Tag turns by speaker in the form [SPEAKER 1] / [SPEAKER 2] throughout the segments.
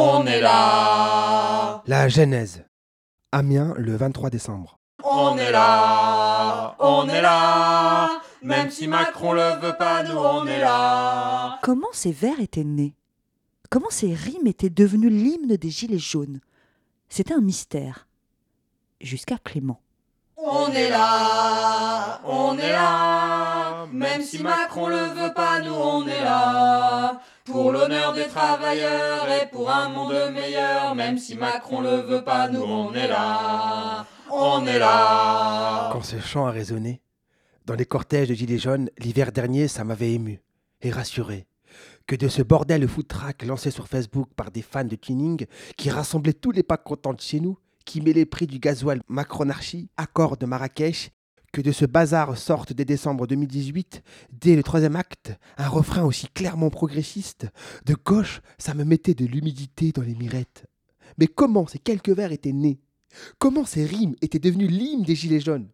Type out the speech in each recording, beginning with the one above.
[SPEAKER 1] on est là.
[SPEAKER 2] La Genèse. Amiens, le 23 décembre.
[SPEAKER 1] On est là, on est là. Même si Macron le veut pas, nous on est là.
[SPEAKER 3] Comment ces vers étaient nés? Comment ces rimes étaient devenues l'hymne des Gilets jaunes? C'était un mystère. Jusqu'à Clément.
[SPEAKER 1] On est là, on est là. Même si Macron le veut pas, nous on est là. Pour l'honneur des travailleurs et pour un monde meilleur. Même si Macron le veut pas, nous on est là. On est là.
[SPEAKER 2] Quand ce chant a résonné, dans les cortèges de Gilets jaunes, l'hiver dernier, ça m'avait ému et rassuré. Que de ce bordel footrack lancé sur Facebook par des fans de tuning qui rassemblaient tous les pas contents de chez nous, qui met les prix du gasoil macronarchie, accord de Marrakech, que de ce bazar sorte dès décembre 2018, dès le troisième acte, un refrain aussi clairement progressiste, de gauche, ça me mettait de l'humidité dans les mirettes. Mais comment ces quelques vers étaient nés? Comment ces rimes étaient devenues l'hymne des Gilets jaunes?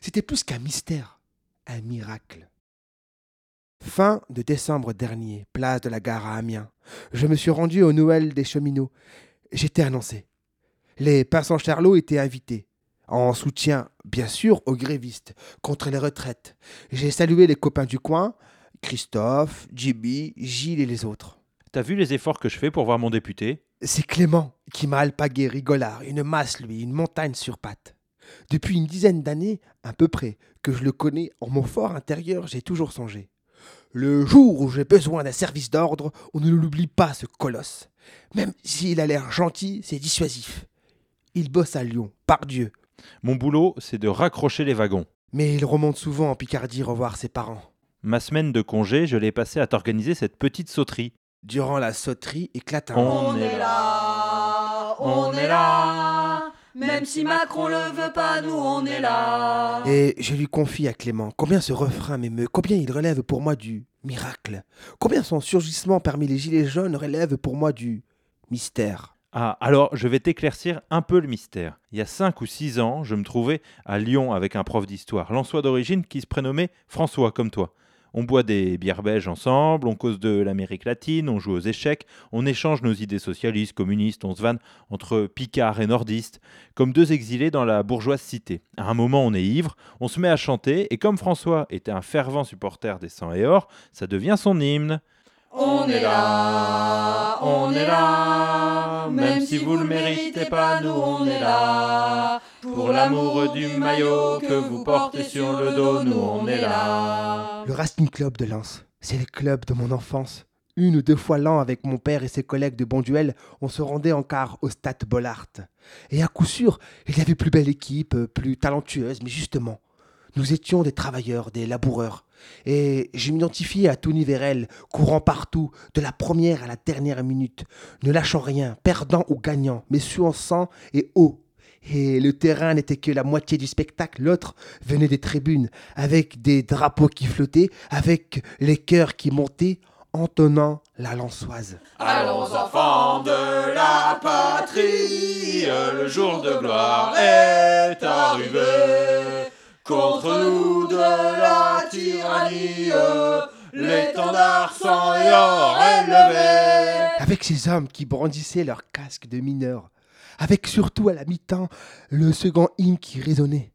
[SPEAKER 2] C'était plus qu'un mystère, un miracle. Fin de décembre dernier, place de la gare à Amiens. Je me suis rendu aux Noël des cheminots. J'étais annoncé. Les passants Charlot étaient invités. En soutien, bien sûr, aux grévistes, contre les retraites. J'ai salué les copains du coin, Christophe, Jibi, Gilles et les autres.
[SPEAKER 4] T'as vu les efforts que je fais pour voir mon député?
[SPEAKER 2] C'est Clément qui m'a alpagué rigolard, une masse lui, une montagne sur pattes. Depuis une dizaine d'années, à peu près, que je le connais, en mon fort intérieur, j'ai toujours songé. Le jour où j'ai besoin d'un service d'ordre, on ne l'oublie pas, ce colosse. Même s'il a l'air gentil, c'est dissuasif. Il bosse à Lyon, par Dieu.
[SPEAKER 4] Mon boulot, c'est de raccrocher les wagons.
[SPEAKER 2] Mais il remonte souvent en Picardie revoir ses parents.
[SPEAKER 4] Ma semaine de congé, je l'ai passée à t'organiser cette petite sauterie.
[SPEAKER 2] Durant la sauterie éclate un
[SPEAKER 1] On est là, on est là. Même si Macron le veut pas, nous on est là.
[SPEAKER 2] Et je lui confie à Clément combien ce refrain m'émeut, combien il relève pour moi du miracle, combien son surgissement parmi les gilets jaunes relève pour moi du mystère.
[SPEAKER 4] Ah, alors je vais t'éclaircir un peu le mystère. Il y a 5 ou 6 ans, je me trouvais à Lyon avec un prof d'histoire, Lançois d'origine, qui se prénommait François, comme toi. On boit des bières belges ensemble, on cause de l'Amérique latine, on joue aux échecs, on échange nos idées socialistes, communistes, on se vanne entre picards et nordistes, comme deux exilés dans la bourgeoise cité. À un moment, on est ivre, on se met à chanter, et comme François était un fervent supporter des sangs et or, ça devient son hymne.
[SPEAKER 1] On est là, on est là. Même si vous le méritez pas, nous on est là. Pour l'amour du maillot que vous portez sur le dos, nous on est là.
[SPEAKER 2] Le Racing Club de Lens, c'est le club de mon enfance. Une ou deux fois l'an, avec mon père et ses collègues de Bonduel, on se rendait en quart au stade Bollard. Et à coup sûr, il y avait plus belle équipe, plus talentueuse, mais justement, nous étions des travailleurs, des laboureurs. Et je m'identifiais à Tony Vérel, courant partout, de la première à la dernière minute, ne lâchant rien, perdant ou gagnant, mais suant sang et haut. Et le terrain n'était que la moitié du spectacle, l'autre venait des tribunes, avec des drapeaux qui flottaient, avec les cœurs qui montaient, entonnant la lançoise.
[SPEAKER 1] Allons enfants de la patrie, le jour de gloire est arrivé. Contre nous de la tyrannie, l'étendard sang et or est levé.
[SPEAKER 2] Avec ces hommes qui brandissaient leurs casques de mineurs, avec surtout à la mi-temps le second hymne qui résonnait.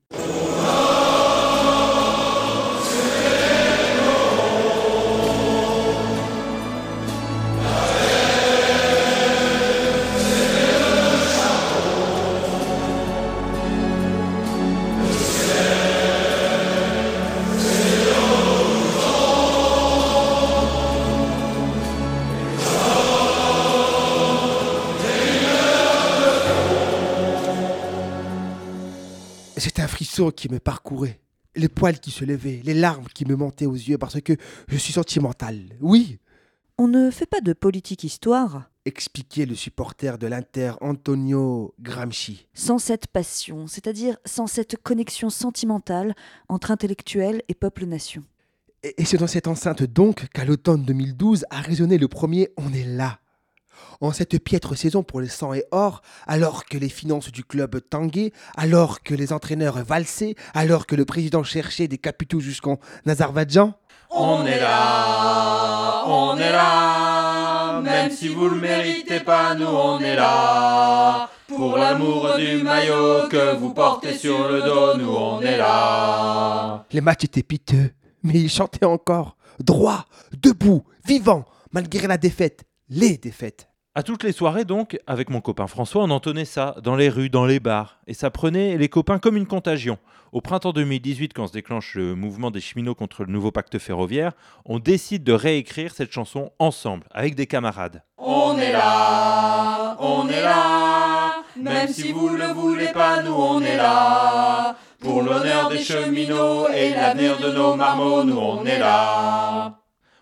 [SPEAKER 2] Qui me parcourait, les poils qui se levaient, les larmes qui me montaient aux yeux parce que je suis sentimental. Oui,
[SPEAKER 3] On ne fait pas de politique histoire
[SPEAKER 2] expliquait le supporter de l'Inter Antonio Gramsci.
[SPEAKER 3] sans cette passion, c'est-à-dire sans cette connexion sentimentale entre intellectuel et peuple-nation.
[SPEAKER 2] Et c'est dans cette enceinte donc qu'à l'automne 2012 a résonné le premier On est là. En cette piètre saison pour les 100 et or, alors que les finances du club tanguaient, alors que les entraîneurs valsaient, alors que le président cherchait des capitaux jusqu'en Azerbaïdjan,
[SPEAKER 1] On est là, on est là. là, même si vous le méritez pas, nous on est là. Pour l'amour du maillot que vous portez sur le dos, nous on est là.
[SPEAKER 2] Les matchs étaient piteux, mais ils chantaient encore. Droit, debout, vivant, malgré la défaite, les défaites.
[SPEAKER 4] À toutes les soirées, donc, avec mon copain François, on entonnait ça, dans les rues, dans les bars. Et ça prenait les copains comme une contagion. Au printemps 2018, quand se déclenche le mouvement des cheminots contre le nouveau pacte ferroviaire, on décide de réécrire cette chanson ensemble, avec des camarades.
[SPEAKER 1] On est là, on est là, même si vous le voulez pas, nous on est là. Pour l'honneur des cheminots et l'avenir de nos marmots, nous on est là.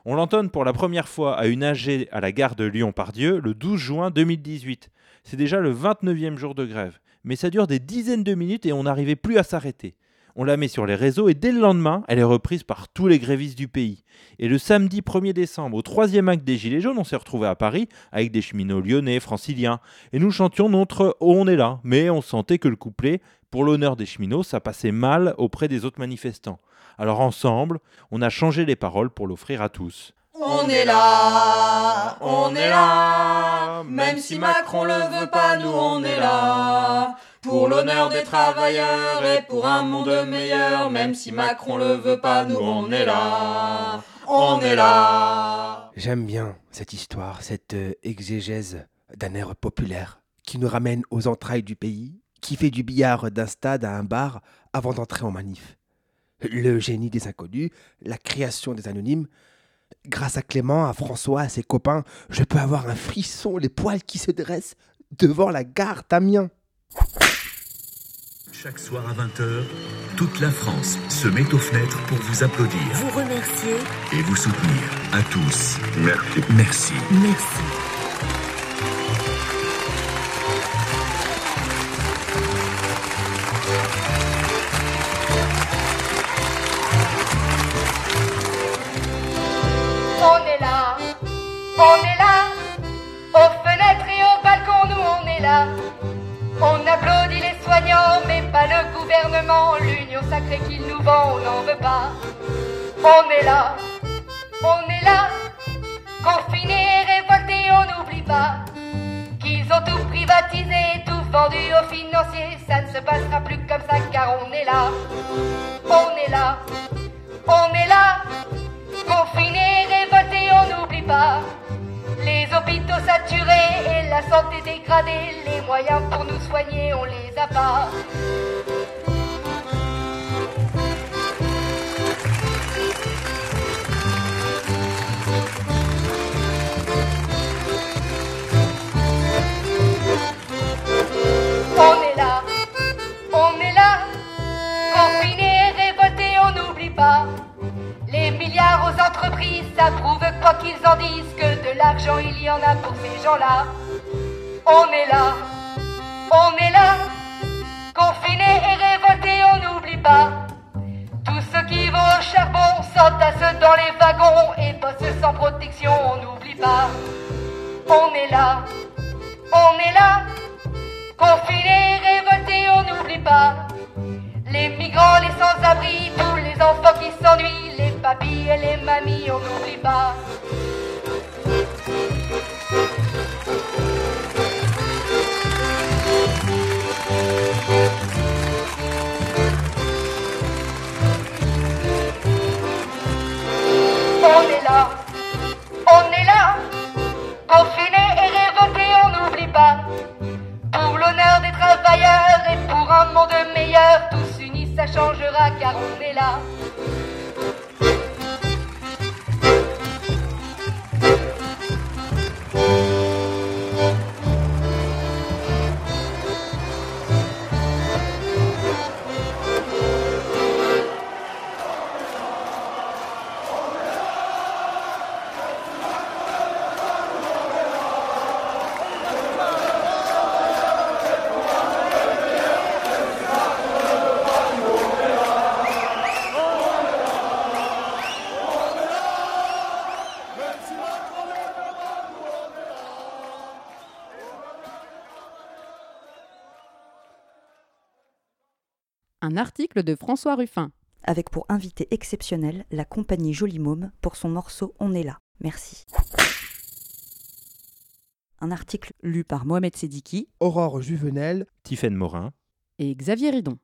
[SPEAKER 4] On l'entonne pour la première fois à une AG à la gare de Lyon-Pardieu le 12 juin 2018. C'est déjà le 29e jour de grève. Mais ça dure des dizaines de minutes et on n'arrivait plus à s'arrêter. On la met sur les réseaux et dès le lendemain, elle est reprise par tous les grévistes du pays. Et le samedi 1er décembre, au troisième acte des Gilets jaunes, on s'est retrouvé à Paris avec des cheminots lyonnais, franciliens. Et nous chantions notre oh, On est là. Mais on sentait que le couplet, pour l'honneur des cheminots, ça passait mal auprès des autres manifestants. Alors ensemble, on a changé les paroles pour l'offrir à tous.
[SPEAKER 1] On est là, on est là, même si Macron le veut pas, nous on est là. Pour l'honneur des travailleurs et pour un monde meilleur, même si Macron le veut pas, nous on est là. On est là.
[SPEAKER 2] J'aime bien cette histoire, cette euh, exégèse d'un air populaire qui nous ramène aux entrailles du pays, qui fait du billard d'un stade à un bar avant d'entrer en manif le génie des inconnus, la création des anonymes. Grâce à Clément, à François, à ses copains, je peux avoir un frisson, les poils qui se dressent devant la gare d'Amiens.
[SPEAKER 5] Chaque soir à 20h, toute la France se met aux fenêtres pour vous applaudir.
[SPEAKER 6] Vous remercier.
[SPEAKER 5] Et vous soutenir. À tous.
[SPEAKER 7] Merci.
[SPEAKER 5] Merci.
[SPEAKER 6] Merci.
[SPEAKER 8] Sacrée qu'ils nous vend, on n'en veut pas. On est là, on est là, confinés, révoltés, on n'oublie pas. Qu'ils ont tout privatisé, tout vendu aux financiers, ça ne se passera plus comme ça car on est là. On est là, on est là, Confinés, révoltés, on n'oublie pas. Les hôpitaux saturés et la santé dégradée, les moyens pour nous soigner, on les a pas. L'argent il y en a pour ces gens-là. On est là, on est là, confinés et révoltés, on n'oublie pas. Tous ceux qui vont au charbon s'entassent dans les wagons et bossent sans protection, on n'oublie pas. On est là, on est là, confinés, révoltés, on n'oublie pas. Les migrants, les sans-abri, tous les enfants qui s'ennuient, les papis et les mamies, on n'oublie pas. Thank you.
[SPEAKER 9] Un article de François Ruffin.
[SPEAKER 3] Avec pour invité exceptionnel la compagnie Jolie Môme pour son morceau On est là. Merci. Un article lu par Mohamed Sediki.
[SPEAKER 2] Aurore Juvenel,
[SPEAKER 4] Tiffaine Morin.
[SPEAKER 9] Et Xavier Ridon.